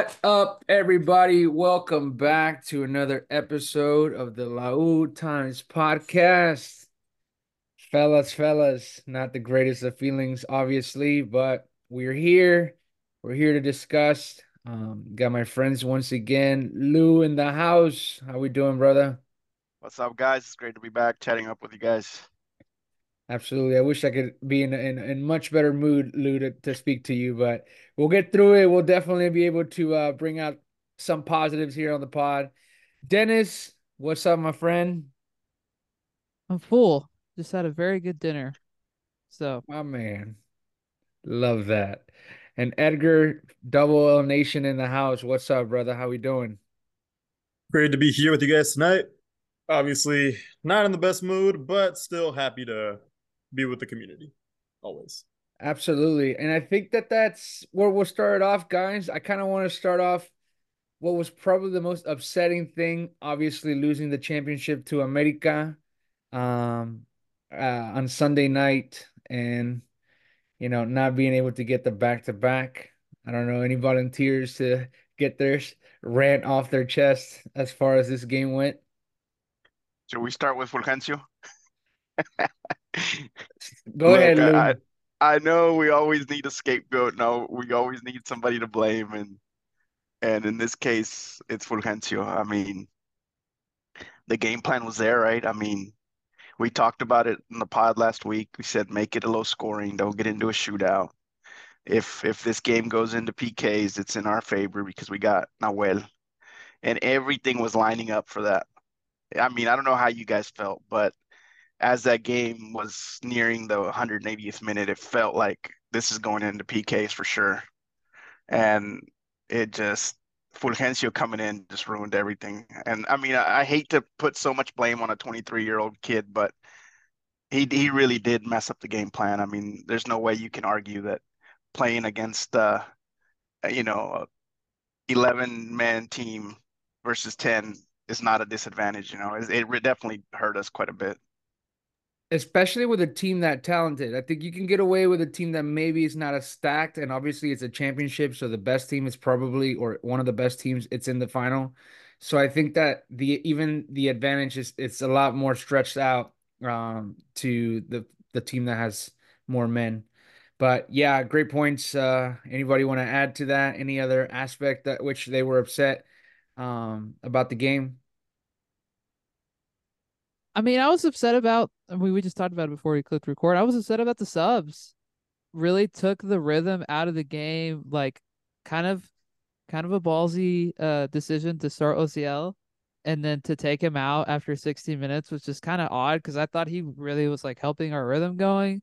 What up, everybody? Welcome back to another episode of the La U Times podcast. Fellas, fellas, not the greatest of feelings, obviously, but we're here. We're here to discuss. Um, got my friends once again. Lou in the house. How we doing, brother? What's up, guys? It's great to be back chatting up with you guys. Absolutely. I wish I could be in in, in much better mood, Lou, to, to speak to you, but we'll get through it. We'll definitely be able to uh, bring out some positives here on the pod. Dennis, what's up, my friend? I'm full. Just had a very good dinner. So, My man. Love that. And Edgar, Double L Nation in the house. What's up, brother? How we doing? Great to be here with you guys tonight. Obviously, not in the best mood, but still happy to be with the community. Always. Absolutely. And I think that that's where we'll start off, guys. I kind of want to start off what was probably the most upsetting thing, obviously losing the championship to America um uh, on Sunday night and you know not being able to get the back to back. I don't know any volunteers to get their rant off their chest as far as this game went. Should we start with Fulgencio? Go Look, ahead, Lou. I, I know we always need a scapegoat. No, we always need somebody to blame, and and in this case, it's Fulgencio. I mean, the game plan was there, right? I mean, we talked about it in the pod last week. We said make it a low scoring, don't get into a shootout. If if this game goes into PKs, it's in our favor because we got Nahuel, and everything was lining up for that. I mean, I don't know how you guys felt, but as that game was nearing the 180th minute, it felt like this is going into PKs for sure. And it just Fulgencio coming in just ruined everything. And I mean, I, I hate to put so much blame on a 23 year old kid, but he he really did mess up the game plan. I mean, there's no way you can argue that playing against uh you know, 11 man team versus 10 is not a disadvantage. You know, it, it definitely hurt us quite a bit. Especially with a team that talented. I think you can get away with a team that maybe is not as stacked, and obviously it's a championship, so the best team is probably or one of the best teams. It's in the final, so I think that the even the advantage is it's a lot more stretched out um, to the the team that has more men. But yeah, great points. Uh, anybody want to add to that? Any other aspect that which they were upset um, about the game? I mean, I was upset about, I mean, we just talked about it before we clicked record. I was upset about the subs. Really took the rhythm out of the game. Like, kind of, kind of a ballsy uh decision to start Ociel and then to take him out after 60 minutes was just kind of odd because I thought he really was like helping our rhythm going.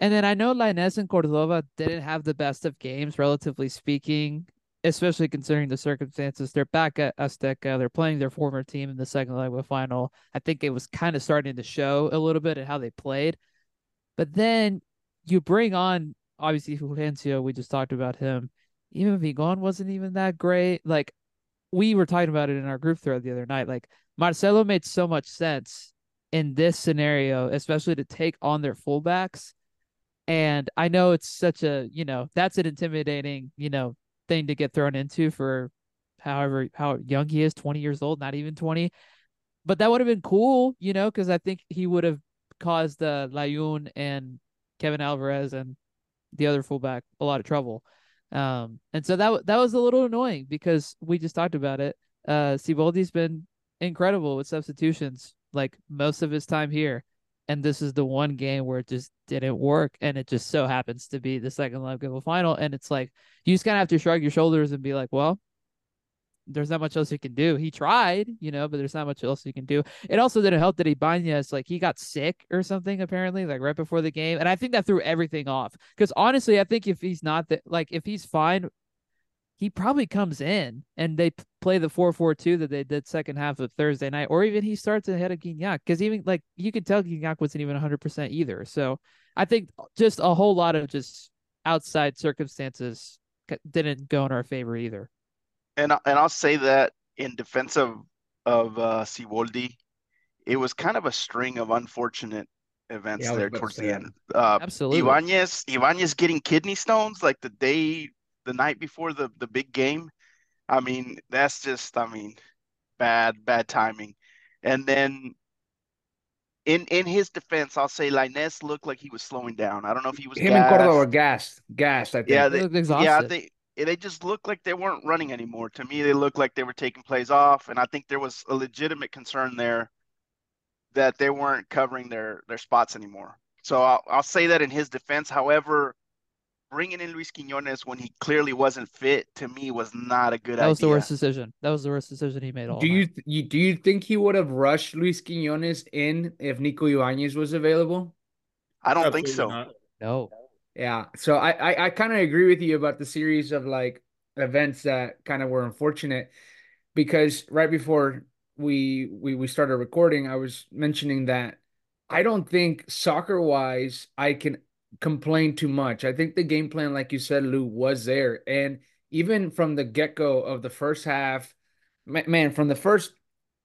And then I know Lainez and Cordova didn't have the best of games, relatively speaking, especially considering the circumstances. They're back at Azteca. They're playing their former team in the second leg final. I think it was kind of starting to show a little bit at how they played. But then you bring on, obviously, Fulgencio. We just talked about him. Even Vigon wasn't even that great. Like, we were talking about it in our group thread the other night. Like, Marcelo made so much sense in this scenario, especially to take on their fullbacks and I know it's such a, you know, that's an intimidating, you know, thing to get thrown into for however how young he is, 20 years old, not even 20. But that would have been cool, you know, because I think he would have caused uh, Layun and Kevin Alvarez and the other fullback a lot of trouble. Um, and so that that was a little annoying because we just talked about it. Uh, Siboldi's been incredible with substitutions, like most of his time here and this is the one game where it just didn't work and it just so happens to be the second leg of a final and it's like you just kind of have to shrug your shoulders and be like well there's not much else you can do. He tried you know but there's not much else you can do. It also didn't help that Ibanez like he got sick or something apparently like right before the game and I think that threw everything off because honestly I think if he's not that like if he's fine he probably comes in and they play the 4-4-2 that they did second half of Thursday night, or even he starts ahead of Gignac because even like you can tell Gignac wasn't even 100% either. So I think just a whole lot of just outside circumstances didn't go in our favor either. And and I'll say that in defense of of uh, Siboldi, it was kind of a string of unfortunate events Yeah, there towards the end. Uh, Absolutely. Ibanez Ibanez getting kidney stones like the day the night before the the big game. I mean, that's just I mean, bad bad timing. And then in in his defense, I'll say Lainez looked like he was slowing down. I don't know if he was Him gassed. and Cordova were gassed, gassed. I think. Yeah, They they, yeah, they they just looked like they weren't running anymore. To me, they looked like they were taking plays off, and I think there was a legitimate concern there that they weren't covering their their spots anymore. So I'll, I'll say that in his defense. However, bringing in Luis Quinones when he clearly wasn't fit to me was not a good idea. that was the worst decision. That was the worst decision he made all Do you, night. you do you think he would have rushed Luis Quinones in if Nico Ibanez was available? I don't think so. Not. No. Yeah. So I I, I kind of agree with you about the series of like events that kind of were unfortunate because right before we we we started recording, I was mentioning that I don't think soccer wise I can complain too much. I think the game plan, like you said, Lou, was there, and even from the get go of the first half, man, from the first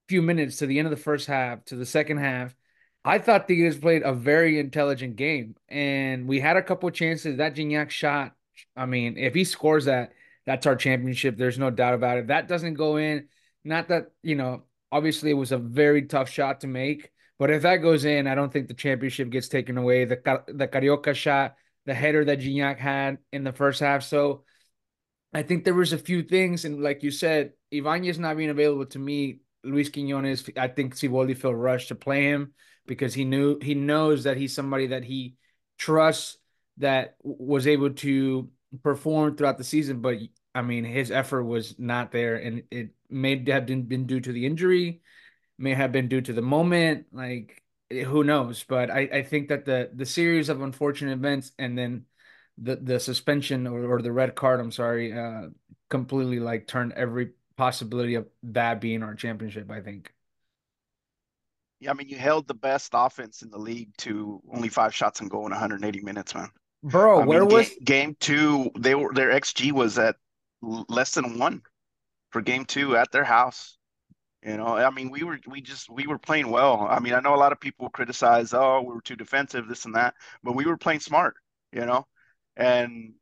few minutes to the end of the first half to the second half, I thought Tigres played a very intelligent game, and we had a couple chances. That Gignac shot, I mean, if he scores that, that's our championship. There's no doubt about it. That doesn't go in. Not that you know, obviously it was a very tough shot to make, but if that goes in, I don't think the championship gets taken away. The the Carioca shot, the header that Gignac had in the first half, so. I think there was a few things, and like you said, Ibanez not being available to me, Luis Quinones. I think Siboldi felt rushed to play him because he knew he knows that he's somebody that he trusts that was able to perform throughout the season. But I mean, his effort was not there, and it may have been, been due to the injury, may have been due to the moment. Like eh, who knows? But I, I think that the the series of unfortunate events and then the the suspension or, or the red card, I'm sorry, uh, completely like turned every possibility of that being our championship. I think. Yeah, I mean, you held the best offense in the league to only five shots and goal in 180 minutes, man. Bro, I where mean, was ga- game two? They were their XG was at less than one for game two at their house. You know, I mean, we were we just we were playing well. I mean, I know a lot of people criticize, oh, we were too defensive, this and that, but we were playing smart, you know, and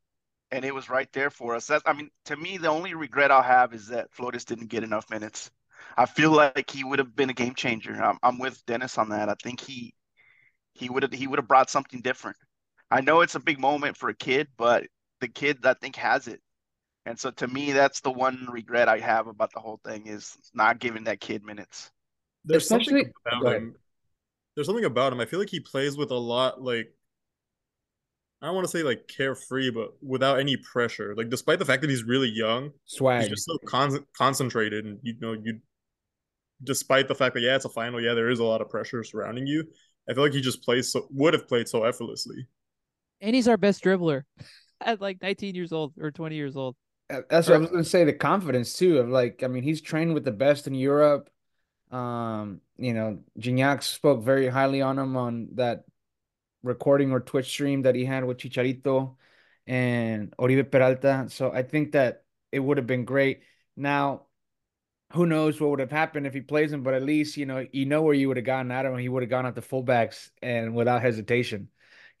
and it was right there for us. That's, I mean, to me, the only regret I'll have is that Flores didn't get enough minutes. I feel like he would have been a game changer. I'm, I'm with Dennis on that. I think he he would have he would have brought something different. I know it's a big moment for a kid, but the kid I think has it. And so to me, that's the one regret I have about the whole thing is not giving that kid minutes. There's something Especially- Go about him. There's something about him. I feel like he plays with a lot like I don't want to say like carefree, but without any pressure. Like despite the fact that he's really young, swag. he's just so con- concentrated, and you know, you. Despite the fact that yeah, it's a final, yeah, there is a lot of pressure surrounding you. I feel like he just plays so would have played so effortlessly. And he's our best dribbler at like 19 years old or 20 years old. That's what I was gonna say. The confidence too of like, I mean, he's trained with the best in Europe. Um, you know, Gignac spoke very highly on him on that recording or Twitch stream that he had with Chicharito and Oribe Peralta. So I think that it would have been great. Now, who knows what would have happened if he plays him, but at least you know you know where you would have gotten at him. He would have gone at the fullbacks and without hesitation.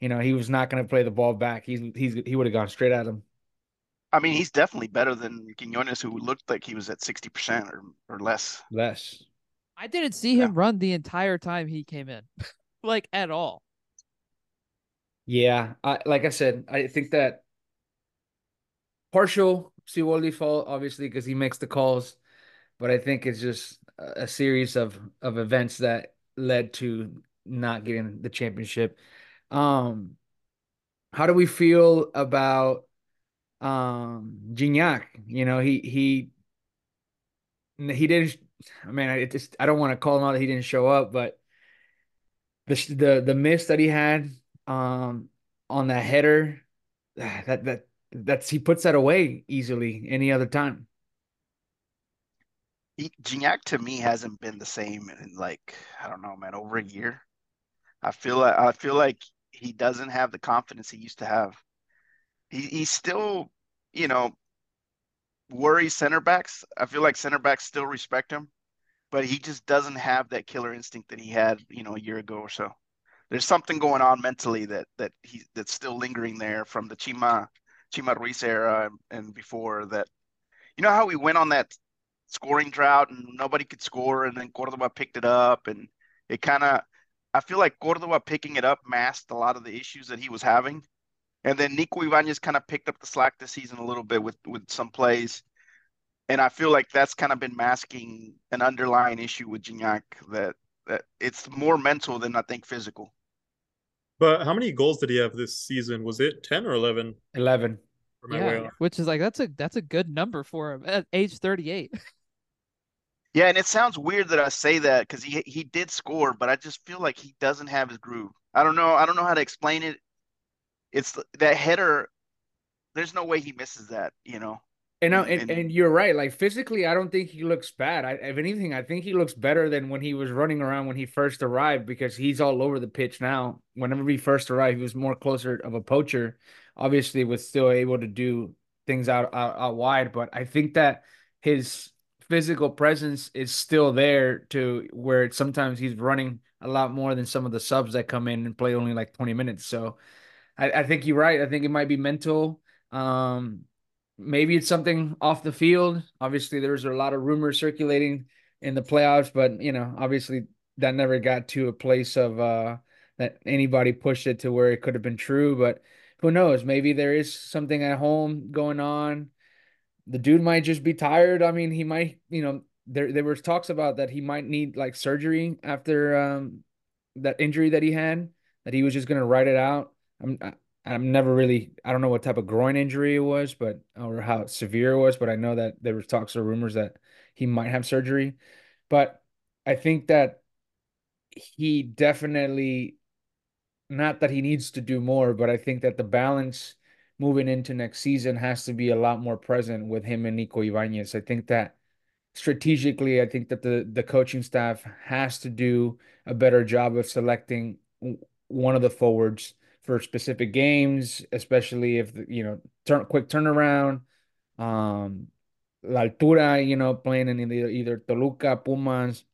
You know, he was not going to play the ball back. He's he's he would have gone straight at him. I mean, he's definitely better than Quinones, who looked like he was at 60% or, or less. Less. I didn't see him run the entire time he came in, like at all. Yeah, I, like I said, I think that partial Siboldi fault, obviously, because he makes the calls, but I think it's just a, a series of of events that led to not getting the championship. Um, how do we feel about um Gignac? You know, he he he didn't. I mean, I just I don't want to call him out that he didn't show up, but the the the miss that he had um on that header that that that's he puts that away easily any other time. Gignac to me hasn't been the same in like, I don't know, man, over a year. I feel like I feel like he doesn't have the confidence he used to have. He he's still, you know, worries center backs. I feel like center backs still respect him, but he just doesn't have that killer instinct that he had, you know, a year ago or so. There's something going on mentally that that he that's still lingering there from the Chima Chima Ruiz era and, before that. You know how we went on that scoring drought and nobody could score, and then Cordova picked it up, and it kind of. I feel like Cordova picking it up masked a lot of the issues that he was having, and then Nico Ibanez kind of picked up the slack this season a little bit with with some plays, and I feel like that's kind of been masking an underlying issue with Gignac that that it's more mental than I think physical. But how many goals did he have this season? Was it ten or eleven? Eleven. Yeah, which is like that's a that's a good number for him at age thirty eight. Yeah, and it sounds weird that I say that because he he did score, but I just feel like he doesn't have his groove. I don't know. I don't know how to explain it. It's that header. There's no way he misses that. You know. And, and, and, and you're right. Like physically, I don't think he looks bad. I, if anything, I think he looks better than when he was running around when he first arrived because he's all over the pitch now. Whenever he first arrived, he was more closer of a poacher. Obviously, was still able to do things out, out out wide, but I think that his physical presence is still there to where sometimes he's running a lot more than some of the subs that come in and play only like 20 minutes. So I, I think you're right. I think it might be mental. Um, maybe it's something off the field. Obviously, there's a lot of rumors circulating in the playoffs, but you know, obviously that never got to a place of uh that anybody pushed it to where it could have been true. But who knows? Maybe there is something at home going on. The dude might just be tired. I mean, he might, you know, there there was talks about that he might need like surgery after um that injury that he had, that he was just gonna write it out. I'm I'm never really I don't know what type of groin injury it was, but or how severe it was, but I know that there was talks or rumors that he might have surgery. But I think that he definitely not that he needs to do more, but I think that the balance moving into next season has to be a lot more present with him and Nico Ibanez. I think that strategically, I think that the the coaching staff has to do a better job of selecting one of the forwards for specific games, especially if you know turn quick turnaround. Um, La Altura, you know, playing in either, either Toluca, Pumas,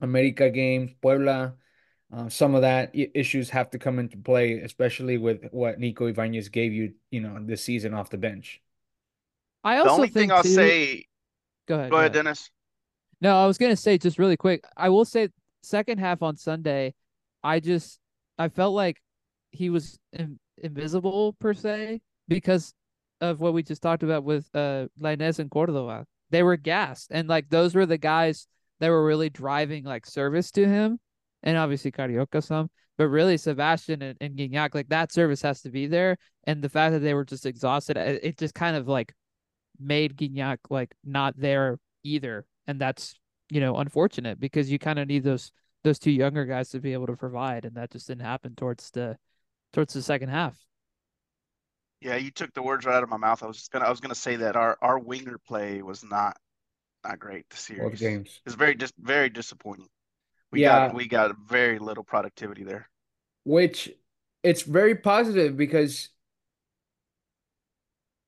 America games, Puebla. Uh, some of that issues have to come into play, especially with what Nico Ibanez gave you, you know, this season off the bench. I also the only think thing I'll too... say. Go ahead. Go ahead, Dennis. No, I was gonna say just really quick. I will say second half on Sunday, I just I felt like he was in, invisible per se because of what we just talked about with uh Lainez and Cordova. They were gassed, and like those were the guys that were really driving like service to him, and obviously Carioca some, but really Sebastian and, and Gignac, like that service has to be there, and the fact that they were just exhausted, it just kind of like made Gignac like not there either, and that's you know unfortunate because you kind of need those those two younger guys to be able to provide, and that just didn't happen towards the towards the second half. Yeah, you took the words right out of my mouth. I was gonna I was gonna say that our our winger play was not not great this series. Both games. It's very just very disappointing. We yeah. got we got very little productivity there. Which it's very positive because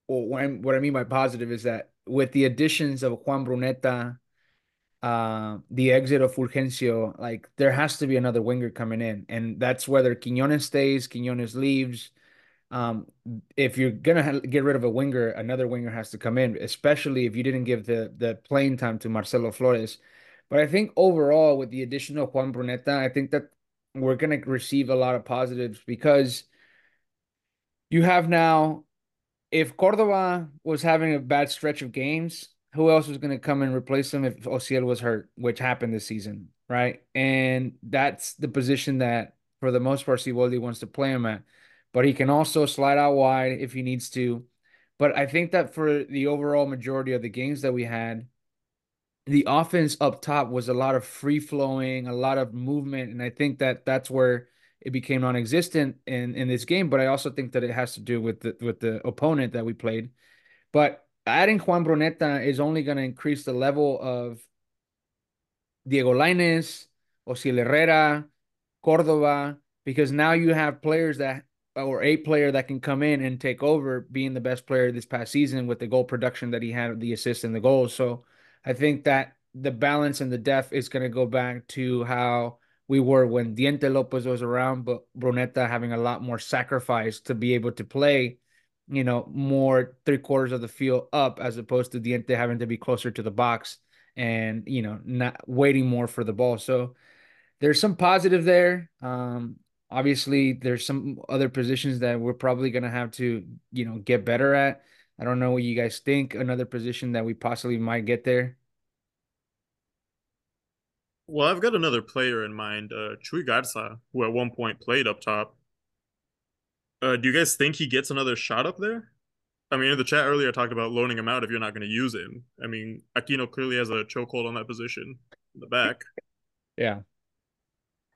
well, when, what I mean by positive is that with the additions of Juan Brunetta uh, the exit of Fulgencio, like there has to be another winger coming in, and that's whether Quinones stays, Quinones leaves. Um, if you're gonna get rid of a winger, another winger has to come in, especially if you didn't give the the playing time to Marcelo Flores. But I think overall, with the addition of Juan Brunetta, I think that we're gonna receive a lot of positives because you have now, if Cordova was having a bad stretch of games, who else was going to come and replace him if Ociel was hurt, which happened this season, right? And that's the position that, for the most part, Siboldi wants to play him at. But he can also slide out wide if he needs to. But I think that for the overall majority of the games that we had, the offense up top was a lot of free flowing, a lot of movement, and I think that that's where it became non-existent in in this game. But I also think that it has to do with the with the opponent that we played. But adding Juan Brunetta is only going to increase the level of Diego Lainez, Ociel Herrera, Cordova, because now you have players that, or a player that can come in and take over being the best player this past season with the goal production that he had, the assist and the goals. So I think that the balance and the depth is going to go back to how we were when Diente Lopez was around, but Brunetta having a lot more sacrifice to be able to play you know, more three quarters of the field up as opposed to Diente having to be closer to the box and, you know, not waiting more for the ball. So there's some positive there. Um, obviously, there's some other positions that we're probably going to have to, you know, get better at. I don't know what you guys think. Another position that we possibly might get there. Well, I've got another player in mind, uh, Chuy Garza, who at one point played up top. Uh, do you guys think he gets another shot up there? I mean, in the chat earlier, I talked about loaning him out if you're not going to use him. I mean, Aquino clearly has a chokehold on that position in the back. Yeah.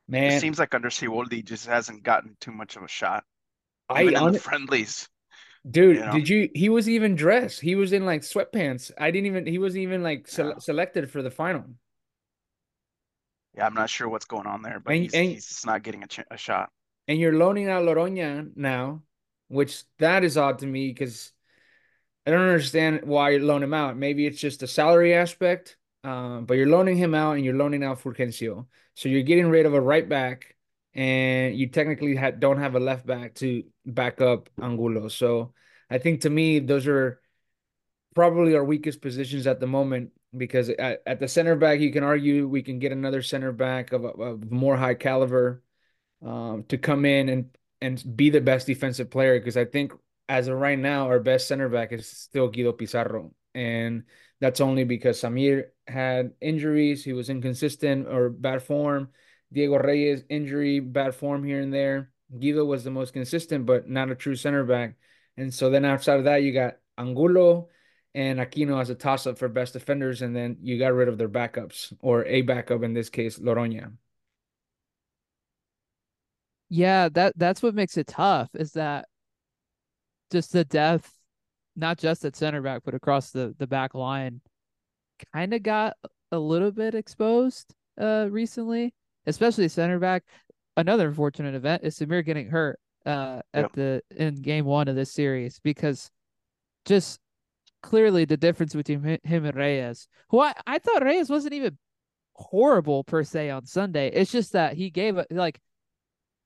Man. It Man, seems like under Siboldi just hasn't gotten too much of a shot. I Even in on the friendlies. dude, you know? did you he was even dressed. He was in like sweatpants. I didn't even he wasn't even like sele Yeah. selected for the final. Yeah, I'm not sure what's going on there, but And- he's, and- he's just not getting a, ch- a shot. And you're loaning out Loroña now, which that is odd to me because I don't understand why you loan him out. Maybe it's just a salary aspect, um, but you're loaning him out and you're loaning out Fulgencio. So you're getting rid of a right back, and you technically ha don't have a left back to back up Angulo. So I think to me, those are probably our weakest positions at the moment because at, at the center back, you can argue we can get another center back of, of more high caliber um, to come in and and be the best defensive player because I think as of right now, our best center back is still Guido Pizarro. And that's only because Samir had injuries, he was inconsistent or bad form. Diego Reyes, injury, bad form here and there. Guido was the most consistent, but not a true center back. And so then outside of that, you got Angulo and Aquino as a toss up for best defenders. And then you got rid of their backups or a backup in this case, Loroña. Yeah, that that's what makes it tough is that just the depth, not just at center back, but across the the back line, kind of got a little bit exposed uh recently, especially center back. Another unfortunate event is Samir getting hurt uh at Yep. the in game one of this series because just clearly the difference between him and Reyes, who I, I thought Reyes wasn't even horrible per se on Sunday. It's just that he gave it like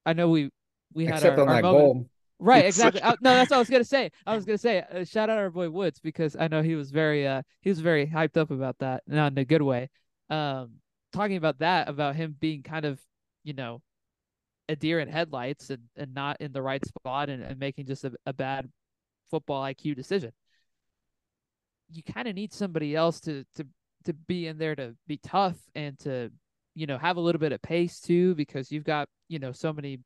I know we we had Except our, our moment. goal. Right, exactly. a- Uh, no, that's what I was gonna say. I was gonna say, uh, shout out our boy Woods because I know he was very, uh, he was very hyped up about that, not in a good way. Um, talking about that, about him being kind of, you know, a deer in headlights and, and not in the right spot and, and making just a, a bad football IQ decision. You kind of need somebody else to to to be in there to be tough and to, you know, have a little bit of pace too, because you've got, you know, so many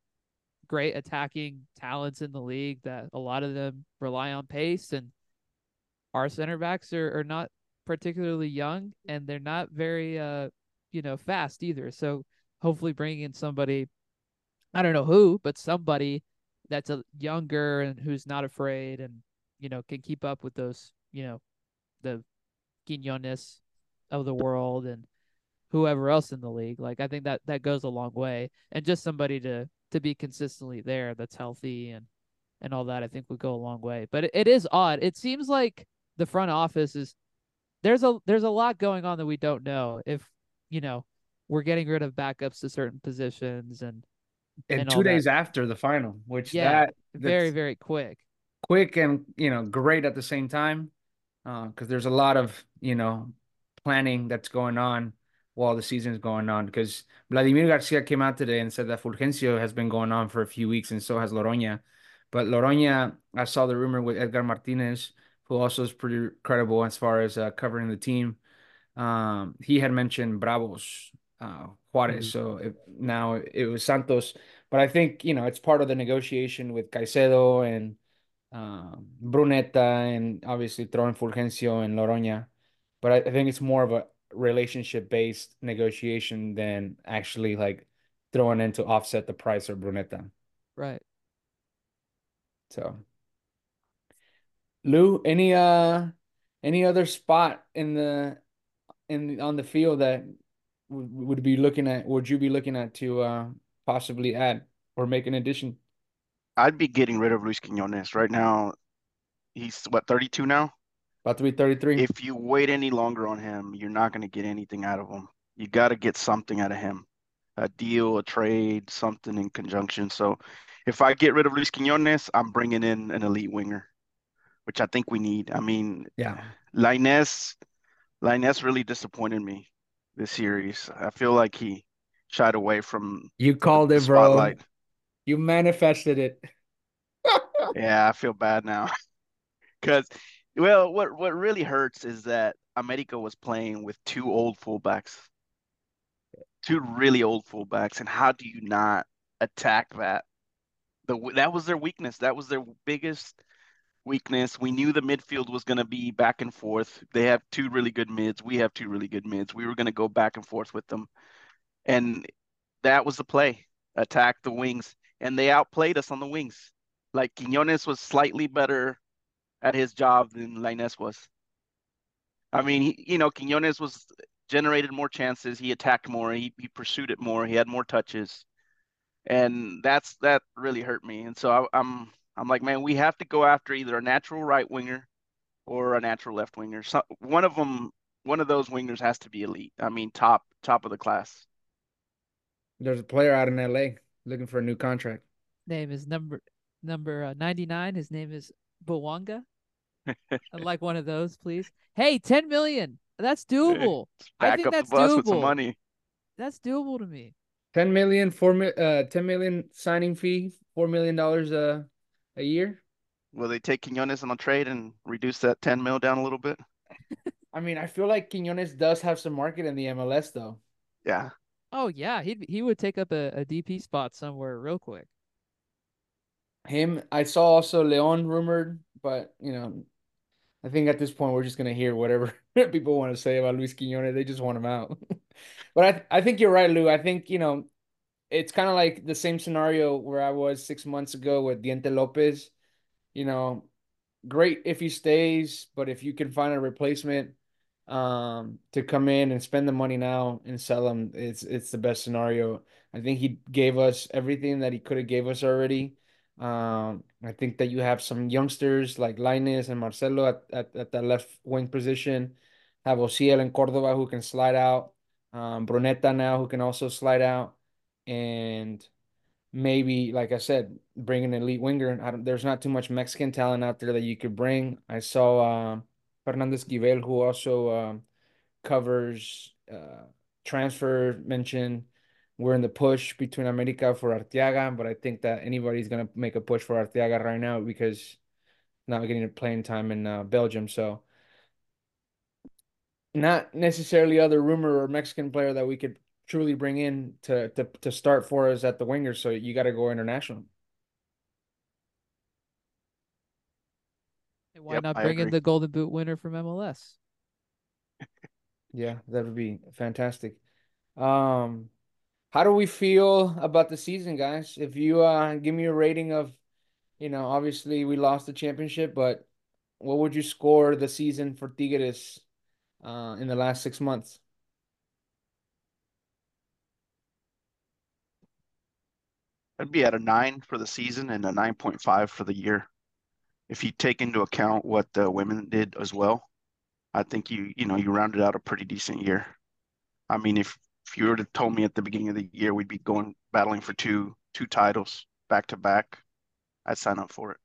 great attacking talents in the league that a lot of them rely on pace and our center backs are, are not particularly young and they're not very uh you know fast either. So hopefully bringing in somebody i don't know who but somebody that's a younger and who's not afraid and you know can keep up with those you know the Quinones of the world and whoever else in the league. Like I think that that goes a long way, and just somebody to to be consistently there that's healthy and and all that I think would go a long way. But it, it is odd. It seems like the front office is there's a there's a lot going on that we don't know. If you know we're getting rid of backups to certain positions and And, and two all that. days after the final, which Yeah, that very very quick. quick and you know great at the same time, uh, because there's a lot of you know planning that's going on while the season is going on. Because Vladimir Garcia came out today and said that Fulgencio has been going on for a few weeks, and so has Loroña. But Loroña, I saw the rumor with Edgar Martinez, who also is pretty credible as far as uh, covering the team. Um, he had mentioned Bravos, uh, Juarez. Mhm. So it, now it was Santos. But I think, you know, it's part of the negotiation with Caicedo and um, Brunetta and obviously throwing Fulgencio and Loroña. But I, I think it's more of a relationship based negotiation than actually like throwing in to offset the price of Brunetta. Right. So, Lou, any uh any other spot in the in on the field that would would be looking at would you be looking at to uh possibly add or make an addition? I'd be getting rid of Luis Quinones right now. He's what 32 now. About to be 33? If you wait any longer on him, you're not going to get anything out of him. You got to get something out of him, a deal, a trade, something in conjunction. So, if I get rid of Luis Quinones, I'm bringing in an elite winger. which I think we need. I mean, Yeah. Lainez, Lainez really disappointed me this series. I feel like he shied away from You called the it, bro. spotlight. You manifested it. Yeah, I feel bad now. Because, well, what what really hurts is that America was playing with two old fullbacks, two really old fullbacks, and how do you not attack that? The that was their weakness. That was their biggest weakness. We knew the midfield was going to be back and forth. They have two really good mids. We have two really good mids. We were going to go back and forth with them, and that was the play. Attack the wings, and they outplayed us on the wings. Like Quinones was slightly better at his job than Lainez was. I mean, he, you know, Quinones was generated more chances. He attacked more. He, he pursued it more. He had more touches, and that's that really hurt me. And so I, I'm I'm like, man, we have to go after either a natural right winger or a natural left winger. So one of them, one of those wingers has to be elite. I mean, top top of the class. There's a player out in LA looking for a new contract. Name is number number uh, 99. His name is Bouanga. I'd like one of those, please. Hey, 10 million. That's doable. I Back think up that's the bus with some doable. money. That's doable to me. 10 million, four mi- uh 10 million signing fee, four million dollars a a year. Will they take Quinones on a trade and reduce that 10 mil down a little bit? I mean, I feel like Quinones does have some market in the MLS though. Yeah. Oh yeah, he he would take up a, a DP spot somewhere real quick. Him, I saw also Leon rumored, but you know, I think at this point we're just gonna hear whatever people want to say about Luis Quinones. They just want him out. But I I think you're right, Lou. I think, you know, it's kind of like the same scenario where I was six months ago with Diente Lopez. You know, great if he stays, but if you can find a replacement um to come in and spend the money now and sell him, it's it's the best scenario. I think he gave us everything that he could have gave us already. Um, I think that you have some youngsters like Linus and Marcelo at, at, at the left wing position. Have Ociel and Cordova who can slide out. Um, Brunetta now who can also slide out. And maybe, like I said, bring an elite winger. There's not too much Mexican talent out there that you could bring. I saw um, Fernandez Givel, who also um, covers uh, transfer mentioned. We're in the push between America for Arteaga, but I think that anybody's gonna make a push for Arteaga right now because not getting playing time in uh, Belgium. So not necessarily other rumor or Mexican player that we could truly bring in to to to start for us at the wingers. So you got to go international. And why Yep, not bring in the Golden Boot winner from MLS? Yeah, that would be fantastic. Um, how do we feel about the season, guys? If you uh give me a rating of, you know, obviously we lost the championship, but what would you score the season for Tigres uh in the last six months? I'd be at a nine for the season and a 9.5 for the year. If you take into account what the women did as well, I think you, you know, you rounded out a pretty decent year. I mean, if, if you were to told me at the beginning of the year we'd be going battling for two two titles back to back, I'd sign up for it.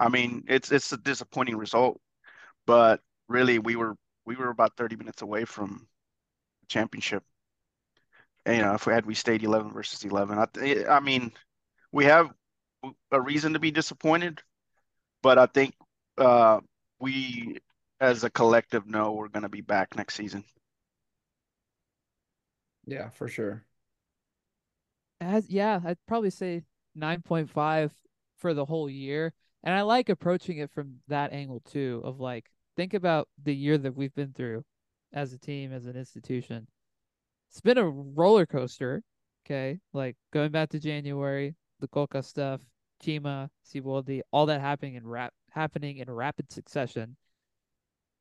I mean, it's it's a disappointing result, but really we were we were about 30 minutes away from championship. And, you know, if we had we stayed 11 versus 11, I, I mean, we have a reason to be disappointed, but I think uh, we, as a collective, know we're going to be back next season. Yeah, for sure. As yeah, I'd probably say 9.5 for the whole year. And I like approaching it from that angle too of like think about the year that we've been through as a team, as an institution. It's been a roller coaster, okay? Like going back to January, the Cocca stuff, Chima, Siboldi, all that happening in rap happening in rapid succession.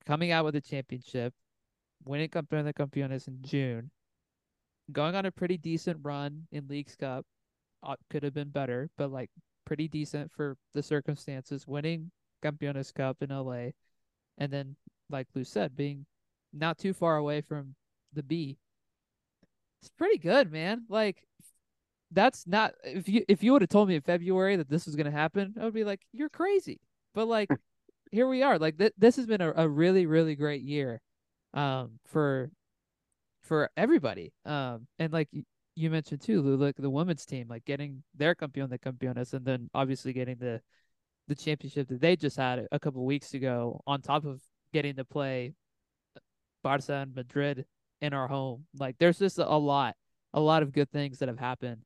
Coming out with a championship, winning Campeón de Campeones in June, going on a pretty decent run in Leagues Cup. Uh, could have been better, but like pretty decent for the circumstances. Winning Campeones Cup in LA, and then like Lou said, being not too far away from the B. It's pretty good, man. Like that's not if you if you would have told me in February that this was gonna happen, I would be like, you're crazy. But like here we are. Like th- this has been a, a really really great year, um, for for everybody. Um, and like you mentioned too, Lou, like the women's team, like getting their campeón the campeones, and then obviously getting the the championship that they just had a couple weeks ago, on top of getting to play Barca and Madrid in our home. Like there's just a, lot, a lot of good things that have happened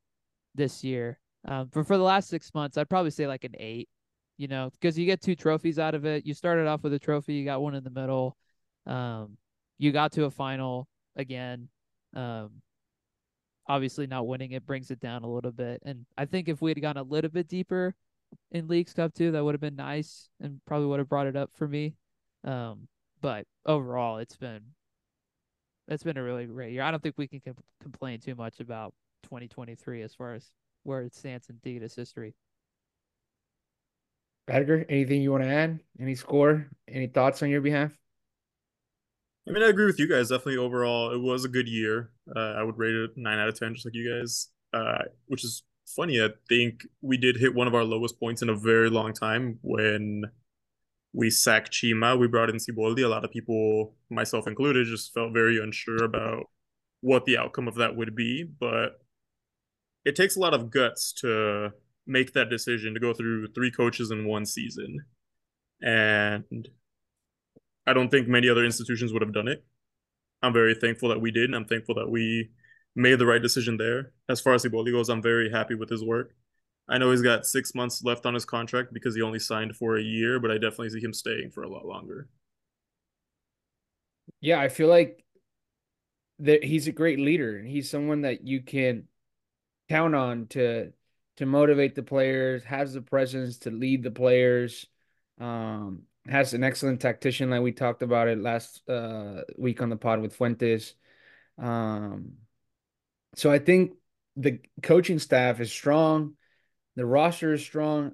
this year. Um, but for the last six months, I'd probably say like an eight. You know, because you get two trophies out of it. You started off with a trophy, you got one in the middle. Um, you got to a final again. Um, obviously not winning it brings it down a little bit. And I think if we had gone a little bit deeper in Leagues Cup too, that would have been nice and probably would have brought it up for me. Um, but overall, it's been it's been a really great year. I don't think we can comp- complain too much about 2023 as far as where it stands in Tigres history. Edgar, anything you want to add? Any score? Any thoughts on your behalf? I mean, I agree with you guys. Definitely overall, it was a good year. Uh, I would rate it nine out of ten, just like you guys. Uh, which is funny. I think we did hit one of our lowest points in a very long time when we sacked Chima. We brought in Siboldi. A lot of people, myself included, just felt very unsure about what the outcome of that would be. But it takes a lot of guts to make that decision to go through three coaches in one season. And I don't think many other institutions would have done it. I'm very thankful that we did, and I'm thankful that we made the right decision there. As far as Siboldi goes, I'm very happy with his work. I know he's got six months left on his contract because he only signed for a year, but I definitely see him staying for a lot longer. Yeah, I feel like that he's a great leader and he's someone that you can count on to to motivate the players, has the presence to lead the players. Um, has an excellent tactician, like we talked about it last uh, week on the pod with Fuentes. Um, so I think the coaching staff is strong, the roster is strong.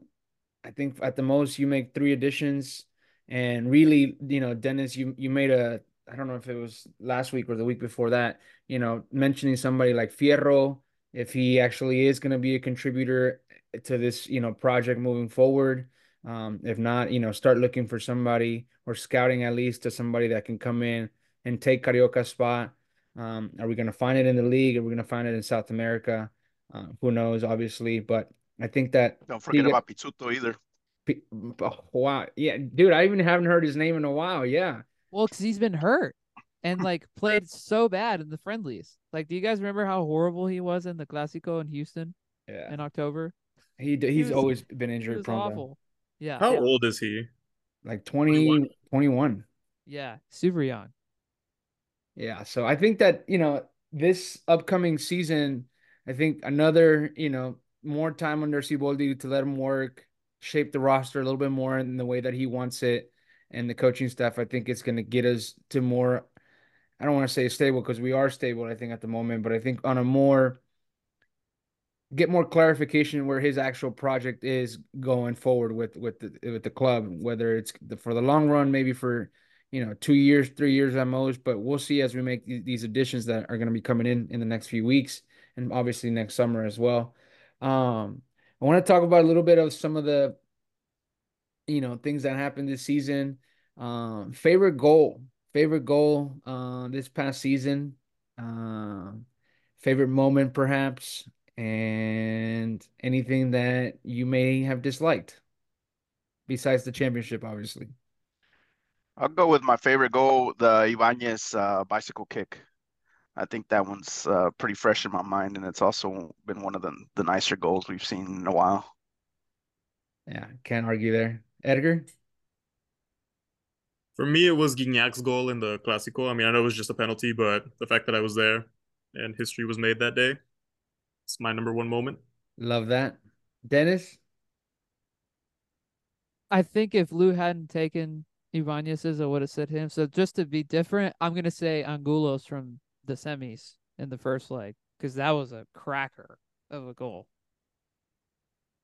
I think at the most you make three additions, and really, you know, Dennis, you you made a I don't know if it was last week or the week before that, you know, mentioning somebody like Fierro, if he actually is going to be a contributor to this, you know, project moving forward. Um, if not, you know, start looking for somebody or scouting at least to somebody that can come in and take Carioca's spot. Um, are we going to find it in the league? Are we going to find it in South America? Uh, who knows, obviously. But I think that. Don't forget about Pizzuto either. P- oh, wow. Yeah, dude, I even haven't heard his name in a while. Yeah. Well, because he's been hurt and like played so bad in the friendlies. Like, do you guys remember how horrible he was in the Clasico in Houston? Yeah. In October. He he's he was, always been injured. He was awful. Yeah. How yeah. old is he? Like 20, 21. 21. Yeah, super young. Yeah, so I think that, you know, this upcoming season, I think another, you know, more time under Siboldi to let him work, shape the roster a little bit more in the way that he wants it. And the coaching staff, I think it's going to get us to more, I don't want to say stable because we are stable, I think, at the moment, but I think on a more get more clarification where his actual project is going forward with with the with the club, whether it's the, for the long run, maybe for you know two years, three years at most. But we'll see as we make these additions that are going to be coming in in the next few weeks, and obviously next summer as well. Um, I want to talk about a little bit of some of the you know things that happened this season. Um, favorite goal, favorite goal uh, this past season. Uh, favorite moment, perhaps and anything that you may have disliked besides the championship, obviously. I'll go with my favorite goal, the Ibanez uh, bicycle kick. I think that one's uh, pretty fresh in my mind, and it's also been one of the the nicer goals we've seen in a while. Yeah, can't argue there. Edgar? For me, it was Gignac's goal in the Clásico. I mean, I know it was just a penalty, but the fact that I was there and history was made that day, it's my number one moment. Love that. Dennis? I think if Lou hadn't taken Ibanez's, I would have said him. So just to be different, I'm gonna say Angulos from the semis in the first leg because that was a cracker of a goal.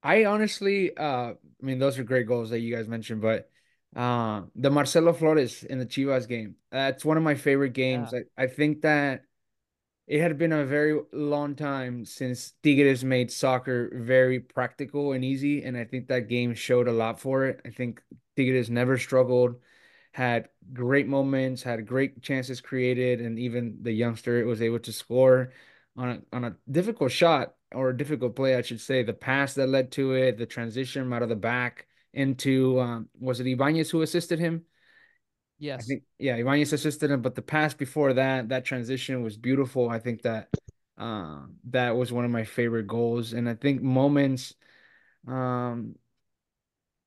I honestly, uh, I mean, those are great goals that you guys mentioned, but uh, the Marcelo Flores in the Chivas game, that's one of my favorite games. Yeah. I, I think that it had been a very long time since Tigres made soccer very practical and easy, and I think that game showed a lot for it. I think Tigres never struggled, had great moments, had great chances created, and even the youngster was able to score on a, on a difficult shot or a difficult play, I should say. The pass that led to it, the transition out of the back into um, was it Ibanez who assisted him? I Yes. think yeah, Ibanez assisted him, but the pass before that, that transition was beautiful. I think that uh, that was one of my favorite goals, and I think moments. Um,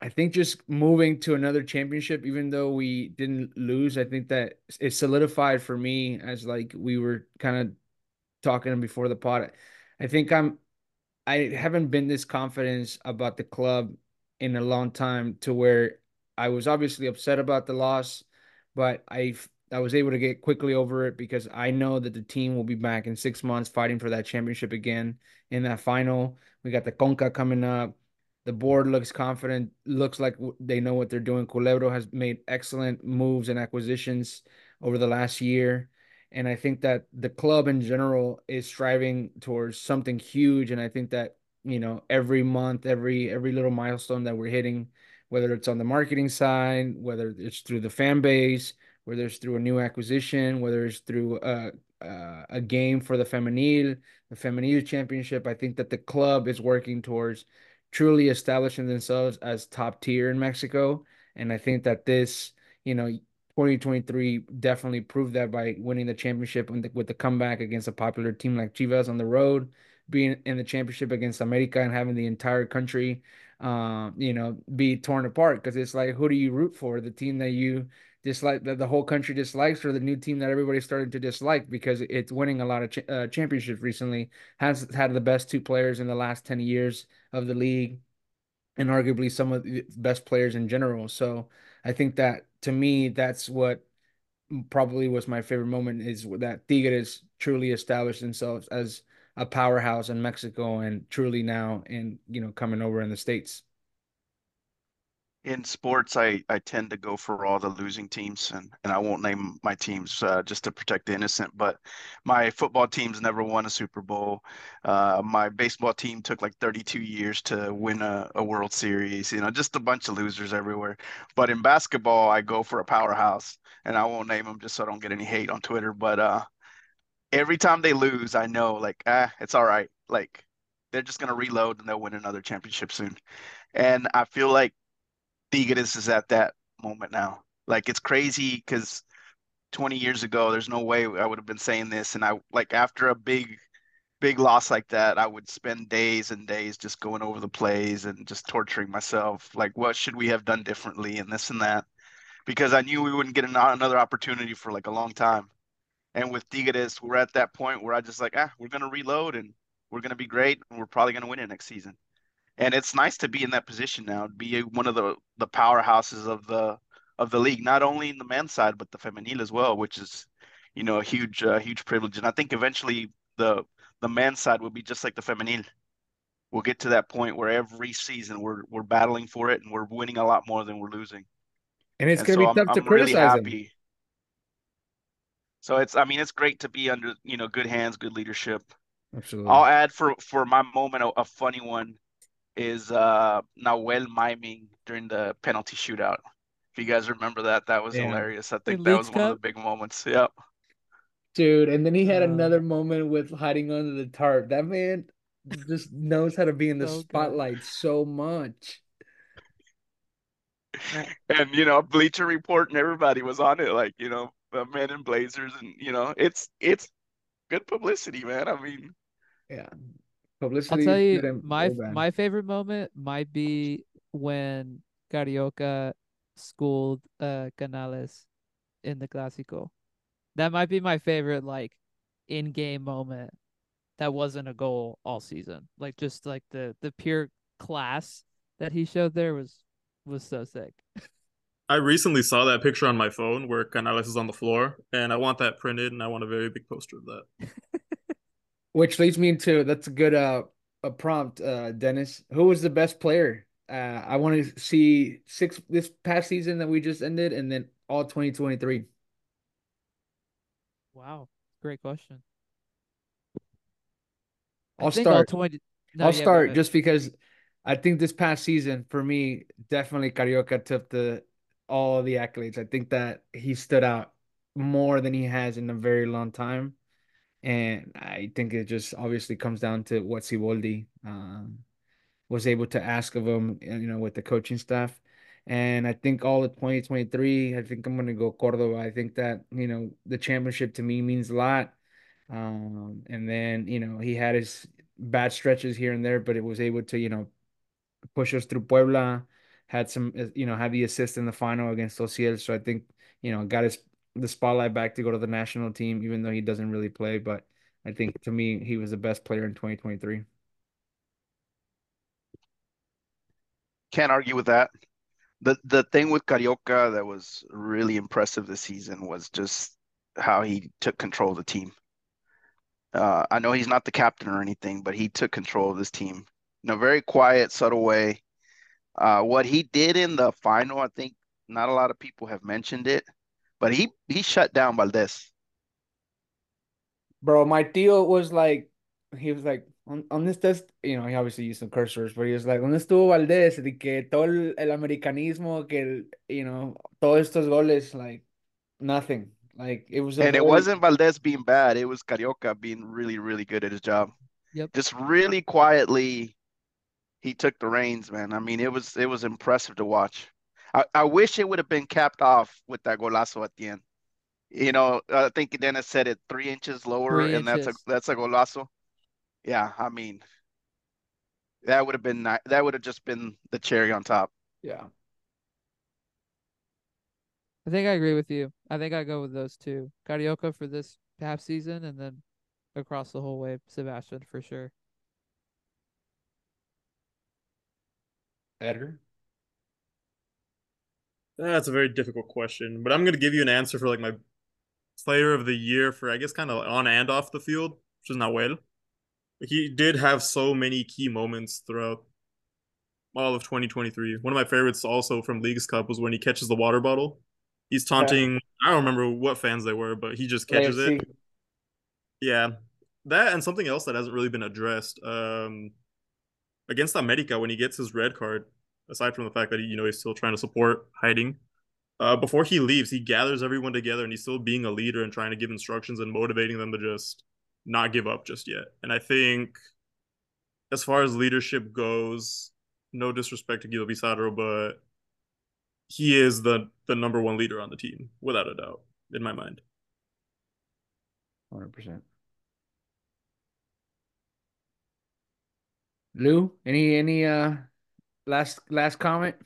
I think just moving to another championship, even though we didn't lose, I think that it solidified for me as like we were kind of talking before the pod. I think I'm I haven't been this confident about the club in a long time to where I was obviously upset about the loss, but I I was able to get quickly over it because I know that the team will be back in six months fighting for that championship again in that final. We got the Conca coming up. The board looks confident, looks like they know what they're doing. Culebro has made excellent moves and acquisitions over the last year. And I think that the club in general is striving towards something huge. And I think that, you know, every month, every every little milestone that we're hitting, whether it's on the marketing side, whether it's through the fan base, whether it's through a new acquisition, whether it's through a a, a game for the femenil, the femenil championship, I think that the club is working towards truly establishing themselves as top tier in Mexico. And I think that this, you know, 2023 definitely proved that by winning the championship with the comeback against a popular team like Chivas on the road, being in the championship against America and having the entire country, uh, you know, be torn apart because it's like, who do you root for? The team that you dislike, that the whole country dislikes, or the new team that everybody started to dislike because it's winning a lot of ch uh, championships recently, has had the best two players in the last 10 years of the league and arguably some of the best players in general. So I think that to me, that's what probably was my favorite moment is that Tigres truly established themselves as a powerhouse in Mexico and truly now in, you know, coming over in the States. in sports, I, I tend to go for all the losing teams, and, and I won't name my teams uh, just to protect the innocent. But my football teams never won a Super Bowl. Uh, my baseball team took like 32 years to win a, a World Series. You know, just a bunch of losers everywhere. But in basketball, I go for a powerhouse, and I won't name them just so I don't get any hate on Twitter. But uh, every time they lose, I know like ah, it's all right. Like they're just gonna reload and they'll win another championship soon. And I feel like Tigres is at that moment now. Like it's crazy because 20 years ago, there's no way I would have been saying this. And I like after a big, big loss like that, I would spend days and days just going over the plays and just torturing myself. Like, what should we have done differently and this and that? Because I knew we wouldn't get another opportunity for like a long time. And with Tigres, we're at that point where I just like, ah, we're gonna reload and we're gonna be great and we're probably gonna win it next season and it's nice to be in that position now, to be one of the the powerhouses of the of the league, not only in the men's side but the femenil as well, which is, you know, a huge uh, huge privilege. And I think eventually the the men's side will be just like the femenil. We'll get to that point where every season we're we're battling for it and we're winning a lot more than we're losing. And it's And going to so be I'm tough to I'm really criticize them. Happy. So it's I mean it's great to be under you know good hands, good leadership. Absolutely. I'll add for for my moment a, a funny one is uh Nahuel miming during the penalty shootout. If you guys remember that, that was Yeah. hilarious. I The think that was Leagues one of the big moments. Yep. Dude, and then he had Uh, another moment with hiding under the tarp. That man just knows how to be in the so good. spotlight so much. And you know, Bleacher Report and everybody was on it, like, you know, the men in Blazers and you know, it's it's good publicity, man. I mean, Yeah. publicity. I'll tell you, my or my favorite moment might be when Carioca schooled uh Canales in the Clásico. That might be my favorite like in-game moment that wasn't a goal all season. Like just like the the pure class that he showed there was was so sick. I recently saw that picture on my phone where Canales is on the floor, and I want that printed, and I want a very big poster of that. Which leads me into that's a good uh a prompt, uh Dennis. Who was the best player? Uh I want to see six this past season that we just ended and then all 2023. Wow, great question. I'll think start. 20 no, I'll yeah, start ahead. just because I think this past season for me, definitely Carioca took the all the accolades. I think that he stood out more than he has in a very long time. And I think it just obviously comes down to what Siboldi um, was able to ask of him, you know, with the coaching staff. And I think all of 2023, I think I'm going to go Cordova. I think that, you know, the championship to me means a lot. Um, and then, you know, he had his bad stretches here and there, but it was able to, you know, push us through Puebla, had some, uh, you know, had the assist in the final against Ociel. So I think, you know, got his the spotlight back to go to the national team, even though he doesn't really play. But I think to me, he was the best player in 2023. Can't argue with that. The the thing with Carioca that was really impressive this season was just how he took control of the team. Uh, I know he's not the captain or anything, but he took control of this team in a very quiet, subtle way. Uh, what he did in the final, I think not a lot of people have mentioned it, but he he shut down Valdés. Bro, my tío was like, he was like, on, on this test, you know, he obviously used some cursors, but he was like, ¿dónde estuvo Valdés? De que todo el, el americanismo, que, el, you know, todos estos goles, like, nothing. Like, it was a And it very, wasn't Valdés being bad, it was Carioca being really, really good at his job. Yep. Just really quietly, he took the reins, man. I mean, it was it was impressive to watch. I, I wish it would have been capped off with that golazo at the end. You know, I think Dennis said it three inches lower, Three and that's a that's a golazo. Yeah, I mean, that would have been ni- that would have just been the cherry on top. yeah. I think I agree with you. I think I go with those two. Carioca for this half season and then across the whole way, Sebastian for sure. Edgar? That's a very difficult question, but I'm gonna give you an answer for like my player of the year for I guess kind of on and off the field, which is Nahuel. He did have so many key moments throughout all of 2023. One of my favorites also from Leagues Cup was when he catches the water bottle. He's taunting, I don't remember what fans they were, but he just catches it. Yeah. That and something else that hasn't really been addressed. Um against America when he gets his red card, aside from the fact that he, you know, he's still trying to support hiding. Uh, before he leaves, he gathers everyone together and he's still being a leader and trying to give instructions and motivating them to just not give up just yet. And I think as far as leadership goes, no disrespect to Guido Pizarro, but he is the the number one leader on the team, without a doubt, in my mind. 100%. Lou, any any uh last last comment?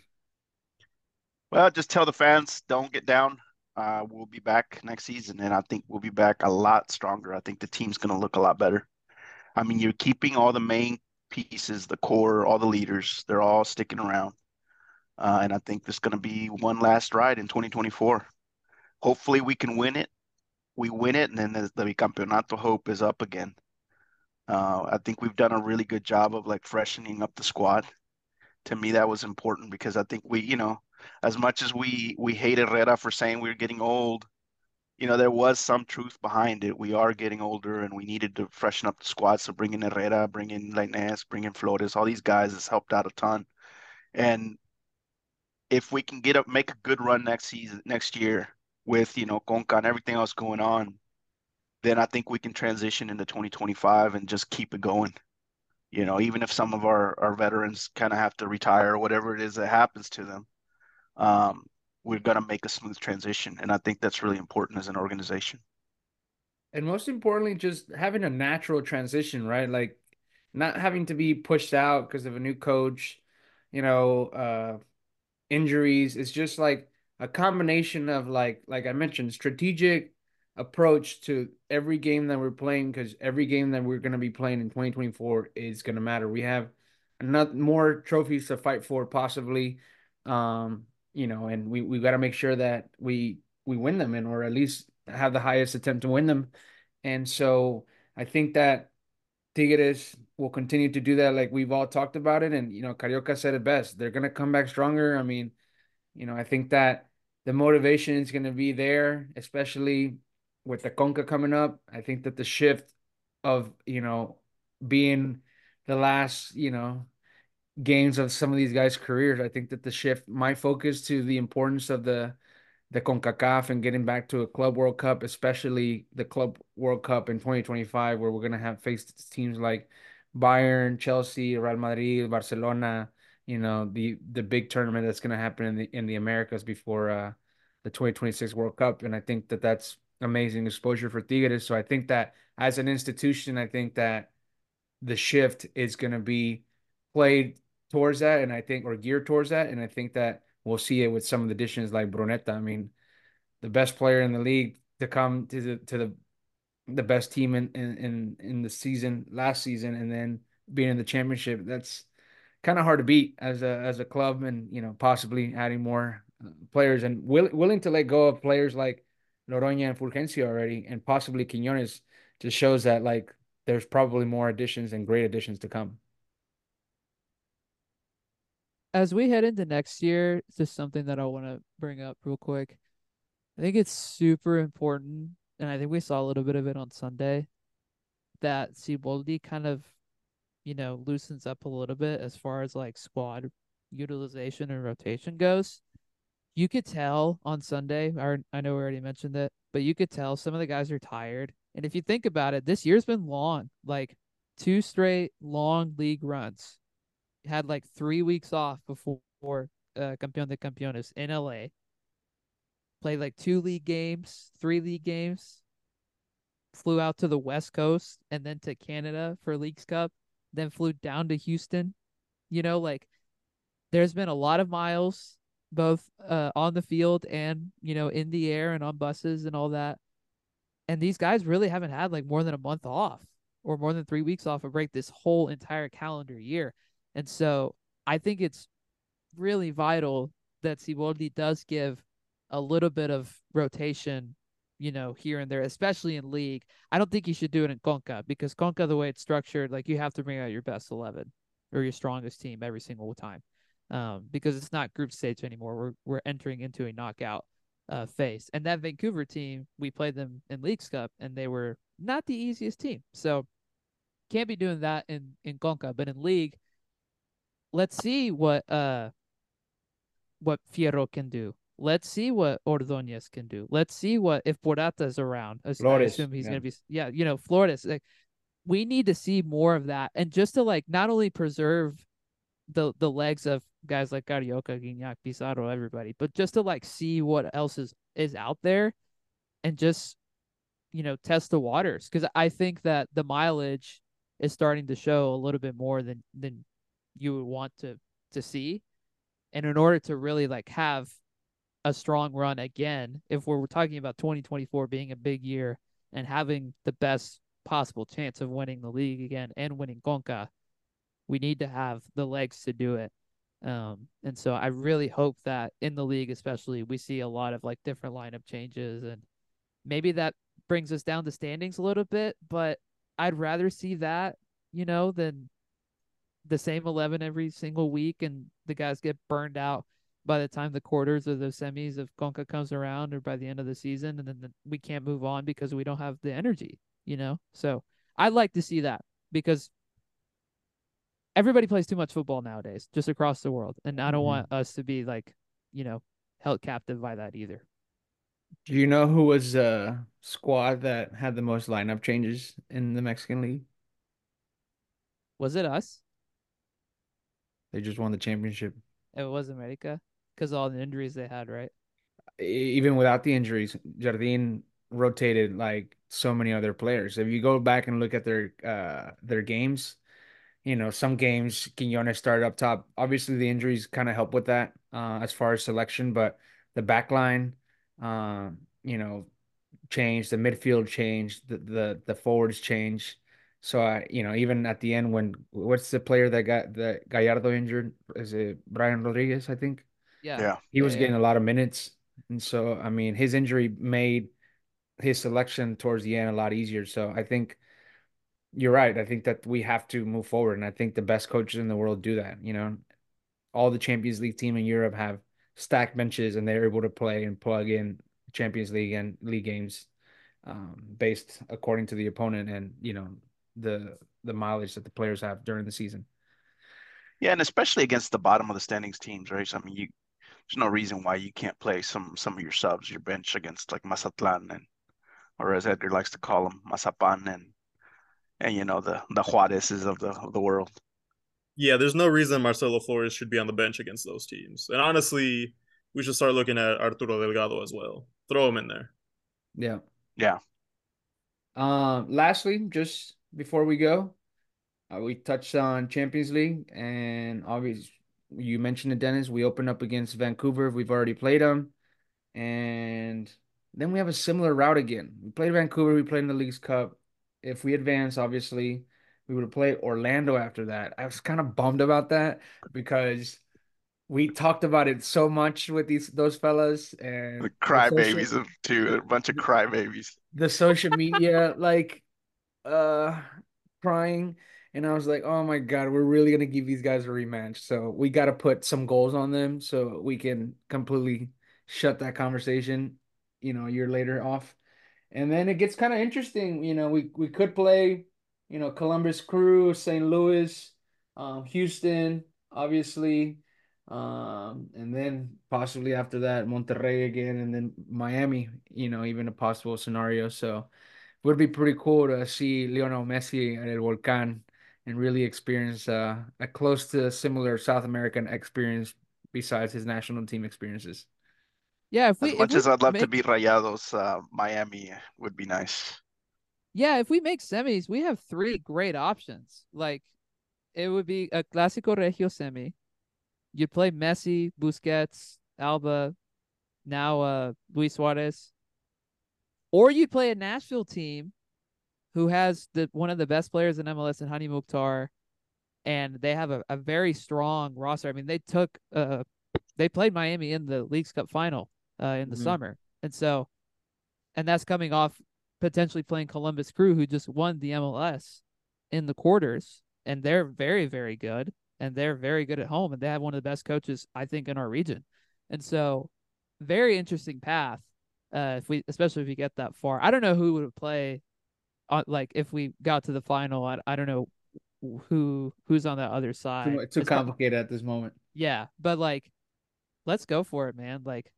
Well, just tell the fans don't get down. Uh, we'll be back next season, and I think we'll be back a lot stronger. I think the team's going to look a lot better. I mean, you're keeping all the main pieces, the core, all the leaders. They're all sticking around. Uh, and I think there's going to be one last ride in 2024. Hopefully, we can win it. We win it, and then the, the Bicampeonato hope is up again. Uh, I think we've done a really good job of like freshening up the squad. To me, that was important because I think we, you know, as much as we we hate Herrera for saying we are getting old, you know, there was some truth behind it. We are getting older, and we needed to freshen up the squad. So bring in Herrera, bring in Lainez, bring in Flores, all these guys has helped out a ton. And if we can get up, make a good run next season, next year with you know Conca and everything else going on, then I think we can transition into 2025 and just keep it going. You know, even if some of our our veterans kind of have to retire or whatever it is that happens to them, um, we're gonna make a smooth transition, and I think that's really important as an organization. And most importantly, just having a natural transition, right? Like not having to be pushed out because of a new coach, you know, uh injuries. It's just like a combination of like like I mentioned, strategic approach to every game that we're playing because every game that we're going to be playing in 2024 is going to matter. We have not more trophies to fight for possibly um you know and we we got to make sure that we we win them and or at least have the highest attempt to win them. And so I think that Tigres will continue to do that like we've all talked about it and you know Carioca said it best. They're going to come back stronger. I mean, you know, I think that the motivation is going to be there, especially with the Conca coming up. I think that the shift of, you know, being the last, you know, games of some of these guys' careers. I think that the shift my focus to the importance of the the CONCACAF and getting back to a Club World Cup, especially the Club World Cup in 2025, where we're gonna have faced teams like Bayern, Chelsea, Real Madrid, Barcelona. You know the the big tournament that's gonna happen in the in the Americas before uh, the 2026 World Cup, and I think that that's amazing exposure for Tigres. So I think that as an institution, I think that the shift is going to be played towards that, and I think or geared towards that, and I think that we'll see it with some of the additions like Brunetta. I mean, the best player in the league to come to the to the the best team in in in the season last season, and then being in the championship. That's kind of hard to beat as a as a club, and you know possibly adding more uh, players and will, willing to let go of players like Noroña and Fulgencio already, and possibly Quiñones. Just shows that like there's probably more additions and great additions to come. As we head into next year, just something that I want to bring up real quick. I think it's super important, and I think we saw a little bit of it on Sunday, that Siboldi kind of, you know, loosens up a little bit as far as like squad utilization and rotation goes. You could tell on Sunday, or I know we already mentioned it, but you could tell some of the guys are tired and if you think about it, this year's been long, like two straight long league runs. Had like three weeks off before uh, Campeón de Campeones in LA. Played like two league games, three league games. Flew out to the West Coast and then to Canada for Leagues Cup. Then flew down to Houston. You know, like there's been a lot of miles, both uh, on the field and you know in the air and on buses and all that and these guys really haven't had like more than a month off or more than three weeks off a break this whole entire calendar year. And so I think it's really vital that Siboldi does give a little bit of rotation, you know, here and there, especially in league. I don't think you should do it in Conca because Conca, the way it's structured, like you have to bring out your best 11 or your strongest team every single time um, because it's not group stage anymore. We're, we're entering into a knockout uh, face. And that Vancouver team, we played them in Leagues Cup, and they were not the easiest team. So can't be doing that in in Conca, but in League, let's see what uh what Fierro can do. Let's see what Ordonez can do. Let's see what if Purata's around. Flores, I assume he's yeah. gonna be yeah, you know, Flores. Like we need to see more of that. And just to like not only preserve the the legs of guys like Carioca, Gignac, Pizarro, everybody, but just to like see what else is is out there, and just you know test the waters because I think that the mileage is starting to show a little bit more than than you would want to to see, and in order to really like have a strong run again, if we're, we're talking about 2024 being a big year and having the best possible chance of winning the league again and winning Conca we need to have the legs to do it. Um, and so I really hope that in the league, especially, we see a lot of like different lineup changes, and maybe that brings us down the standings a little bit. But I'd rather see that, you know, than the same eleven every single week, and the guys get burned out by the time the quarters or the semis of Conca comes around, or by the end of the season, and then the, we can't move on because we don't have the energy, you know. So I'd like to see that because everybody plays too much football nowadays, just across the world, and I don't mm-hmm. want us to be like, you know, held captive by that either. Do you know who was a squad that had the most lineup changes in the Mexican League? Was it us? They just won the championship. It was America because all the injuries they had, right? Even without the injuries, Jardine rotated like so many other players. If you go back and look at their uh their games, you know, some games Quiñones started up top. Obviously, the injuries kind of help with that uh, as far as selection, but the back line, uh, you know, changed. The midfield changed. The the the forwards changed. So I, you know, even at the end when what's the player that got the Gallardo injured? Is it Brian Rodriguez? I think. Yeah. Yeah. He was yeah, getting yeah. a lot of minutes, and so I mean, his injury made his selection towards the end a lot easier. So I think you're right. I think that we have to move forward, and I think the best coaches in the world do that. You know, all the Champions League team in Europe have stacked benches, and they're able to play and plug in Champions League and league games um, based according to the opponent. And you know, the the mileage that the players have during the season. Yeah, and especially against the bottom of the standings teams, right? So, I mean, you there's no reason why you can't play some some of your subs, your bench against like Mazatlan and or as Edgar likes to call them, Mazapan and and you know the the Juarez's of the of the world. Yeah, there's no reason Marcelo Flores should be on the bench against those teams. And honestly, we should start looking at Arturo Delgado as well. Throw him in there. Yeah. Yeah. Um, lastly, just before we go, uh, we touched on Champions League, and obviously you mentioned it, Dennis. We opened up against Vancouver. We've already played them, and then we have a similar route again. We played Vancouver. We played in the Leagues Cup. If we advance, obviously, we would play Orlando after that. I was kind of bummed about that because we talked about it so much with these those fellas and the crybabies of two, a bunch of crybabies. The social media, like, uh, crying and I was like, oh my God, we're really gonna give these guys a rematch. So we gotta put some goals on them so we can completely shut that conversation, you know, a year later off. And then it gets kind of interesting. You know, we we could play, you know, Columbus Crew, St. Louis, um, Houston, obviously. Um, and then possibly after that, Monterrey again, and then Miami, you know, even a possible scenario. So would be pretty cool to see Lionel Messi at El Volcán and really experience uh, a close to similar South American experience besides his national team experiences. Yeah, if we as much we as I'd love make, to beat Rayados, uh, Miami would be nice. Yeah, if we make semis, we have three great options. Like it would be a Clásico Regio semi. You'd play Messi, Busquets, Alba, now uh Luis Suarez. Or you'd play a Nashville team who has the one of the best players in MLS in Hany Mukhtar, and they have a, a very strong roster. I mean, they took uh they played Miami in the Leagues Cup final uh in the Mhm. summer. And so and that's coming off potentially playing Columbus Crew who just won the MLS in the quarters and they're very very good and they're very good at home and they have one of the best coaches I think in our region. And so very interesting path uh if we especially if we get that far. I don't know who would play on like if we got to the final. I, I don't know who who's on the other side. Too, too complicated at this moment. yeah, but like, let's go for it, man. Like,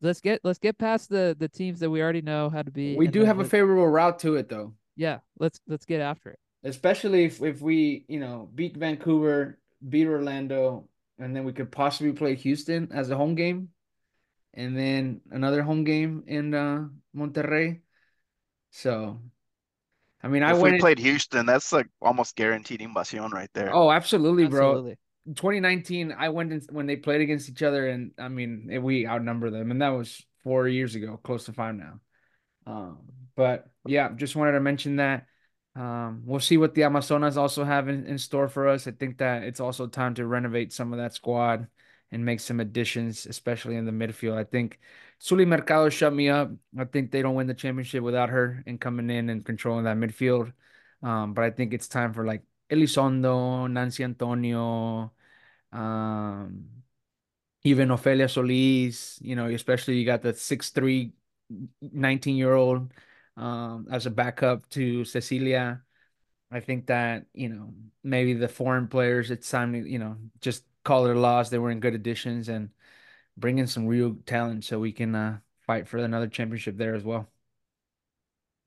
let's get let's get past the the teams that we already know how to be. We do have a favorable route to it though. Yeah, let's let's get after it. especially if, if we you know beat Vancouver, beat Orlando, and then we could possibly play Houston as a home game, and then another home game in uh, Monterrey. So, I mean, I if went. we in- played Houston, that's like almost guaranteed invasion right there. oh, absolutely, bro. Absolutely. 2019, I went in when they played against each other, and I mean, eh, we outnumber them, and that was four years ago, close to five now. Um, but yeah, just wanted to mention that. Um, we'll see what the Amazonas also have in, in store for us. I think that it's also time to renovate some of that squad and make some additions, especially in the midfield. I think Suli Mercado shut me up. I think they don't win the championship without her and coming in and controlling that midfield. Um, but I think it's time for like Elizondo, Nancy Antonio, um, even Ofelia Solis, you know, especially you got the 6'3, 19 year old um, as a backup to Cecilia. I think that, you know, maybe the foreign players, it's time to, you know, just call a loss. They were in good additions and bring in some real talent so we can uh, fight for another championship there as well.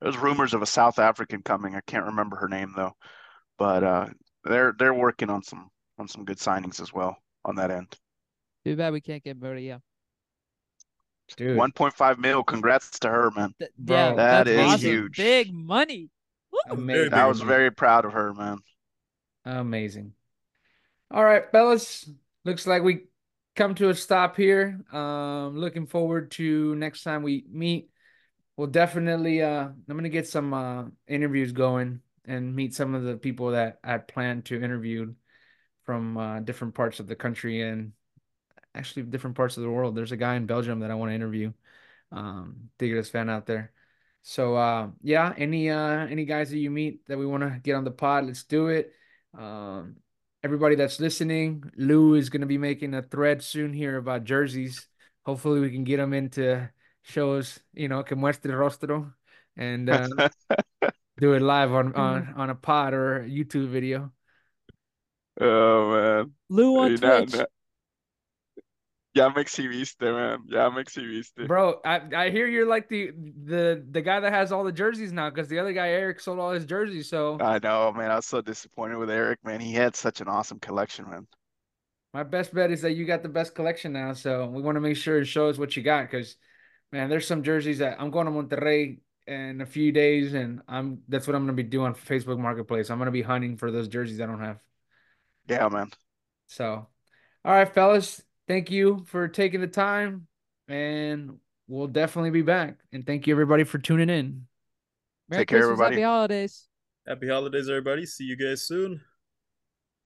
There's rumors of a South African coming. I can't remember her name though, but uh, they're they're working on some on some good signings as well on that end. Too bad we can't get Maria. Dude, 1.5 mil. Congrats to her, man. Th- yeah, that that's awesome. huge. Big money. Woo! amazing. I was very proud of her, man. Amazing. All right, fellas. Looks like we come to a stop here. Um, looking forward to next time we meet. We'll definitely uh I'm gonna get some uh interviews going and meet some of the people that I planned to interview from uh different parts of the country and actually different parts of the world. There's a guy in Belgium that I want to interview. Um, Tigres fan out there. So uh, yeah, any uh, any guys that you meet that we want to get on the pod, let's do it. Um, everybody that's listening, Lou is gonna be making a thread soon here about jerseys. Hopefully, we can get him into shows. You know, que muestre rostro, and uh, Do it live on on on a pod or a YouTube video. Oh man. Lou on Twitch. nah. Ya me exhibiste, man. Ya me exhibiste. Bro, I, I hear you're like the the the guy that has all the jerseys now because the other guy Eric sold all his jerseys. So I know, man. I was so disappointed with Eric, man. He had such an awesome collection, man. my best bet is that you got the best collection now. So we want to make sure it shows what you got because man, there's some jerseys that I'm going to Monterrey in a few days, and I'm that's what I'm gonna be doing on Facebook Marketplace. I'm gonna be hunting for those jerseys I don't have. Yeah, man. So, all right, fellas, thank you for taking the time, and we'll definitely be back. And thank you everybody for tuning in. Merry Take care, everybody. Happy holidays. Happy holidays, everybody. See you guys soon.